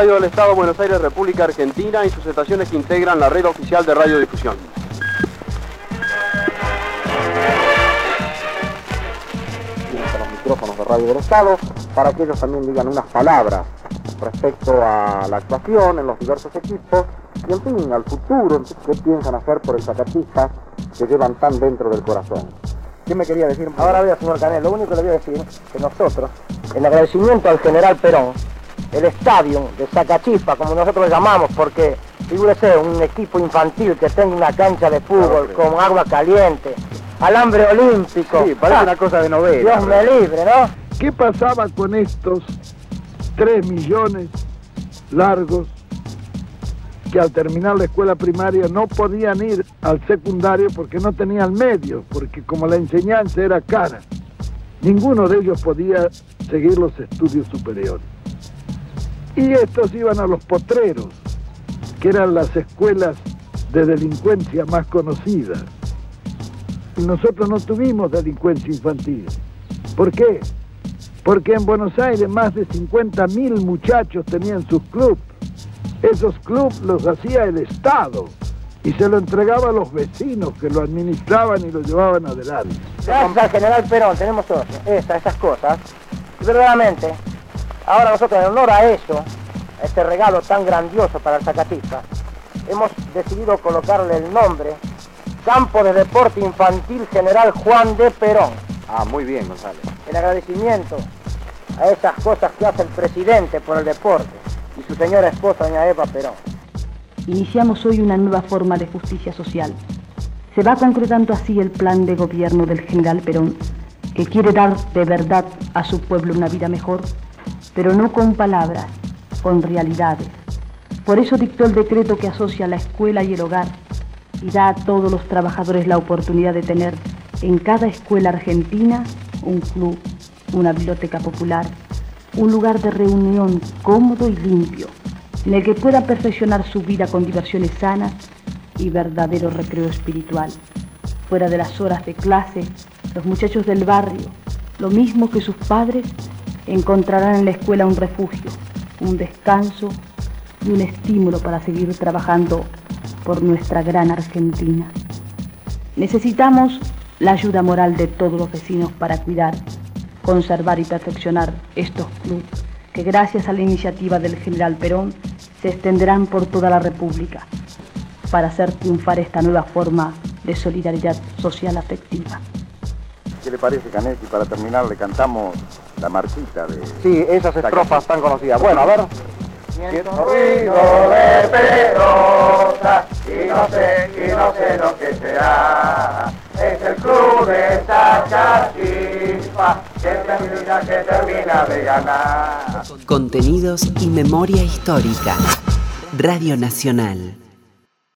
Radio del Estado, Buenos Aires, República Argentina y sus estaciones que integran la red oficial de radiodifusión. los micrófonos de Radio del Estado para que ellos también digan unas palabras respecto a la actuación en los diversos equipos y en fin, al futuro, qué piensan hacer por el Zacatista que llevan tan dentro del corazón. ¿Qué me quería decir? Ahora veo, señor Canel, lo único que le voy a decir es que nosotros, en agradecimiento al general Perón, el estadio de Zacachispa, como nosotros lo llamamos, porque figúrese un equipo infantil que tenga una cancha de fútbol con agua caliente, alambre olímpico. Sí, parece una cosa de novela. Dios me libre, ¿no? ¿Qué pasaba con estos tres millones largos que al terminar la escuela primaria no podían ir al secundario porque no tenían medios, porque como la enseñanza era cara, ninguno de ellos podía seguir los estudios superiores. Y estos iban a los potreros, que eran las escuelas de delincuencia más conocidas. Nosotros no tuvimos delincuencia infantil. ¿Por qué? Porque en Buenos Aires más de 50.000 muchachos tenían sus clubes. Esos clubes los hacía el Estado y se lo entregaba a los vecinos que lo administraban y lo llevaban adelante. Gracias al general Perón tenemos estas, estas cosas. Verdaderamente, ahora nosotros en honor a eso, a este regalo tan grandioso para el Zacatista, hemos decidido colocarle el nombre Campo de Deporte Infantil General Juan de Perón. Ah, muy bien, González. En agradecimiento a esas cosas que hace el presidente por el deporte y su señora esposa, doña Eva Perón. Iniciamos hoy una nueva forma de justicia social. Se va concretando así el plan de gobierno del general Perón, que quiere dar de verdad a su pueblo una vida mejor, pero no con palabras, con realidades. Por eso dictó el decreto que asocia la escuela y el hogar y da a todos los trabajadores la oportunidad de tener en cada escuela argentina un club, una biblioteca popular, un lugar de reunión cómodo y limpio, en el que puedan perfeccionar su vida con diversiones sanas y verdadero recreo espiritual. Fuera de las horas de clase, los muchachos del barrio, lo mismo que sus padres, encontrarán en la escuela un refugio, un descanso y un estímulo para seguir trabajando por nuestra gran Argentina. Necesitamos la ayuda moral de todos los vecinos para cuidar, conservar y perfeccionar estos clubes que gracias a la iniciativa del general Perón se extenderán por toda la República para hacer triunfar esta nueva forma de solidaridad social afectiva. ¿Qué le parece, Canetti? Para terminar le cantamos la marchita de... Sí, esas estrofas tan conocidas. Bueno, a ver. Siento ruido de pelota y no sé, y no sé lo que será. Es el club de Zacachispa que termina, que termina de ganar. Contenidos y memoria histórica. Radio Nacional.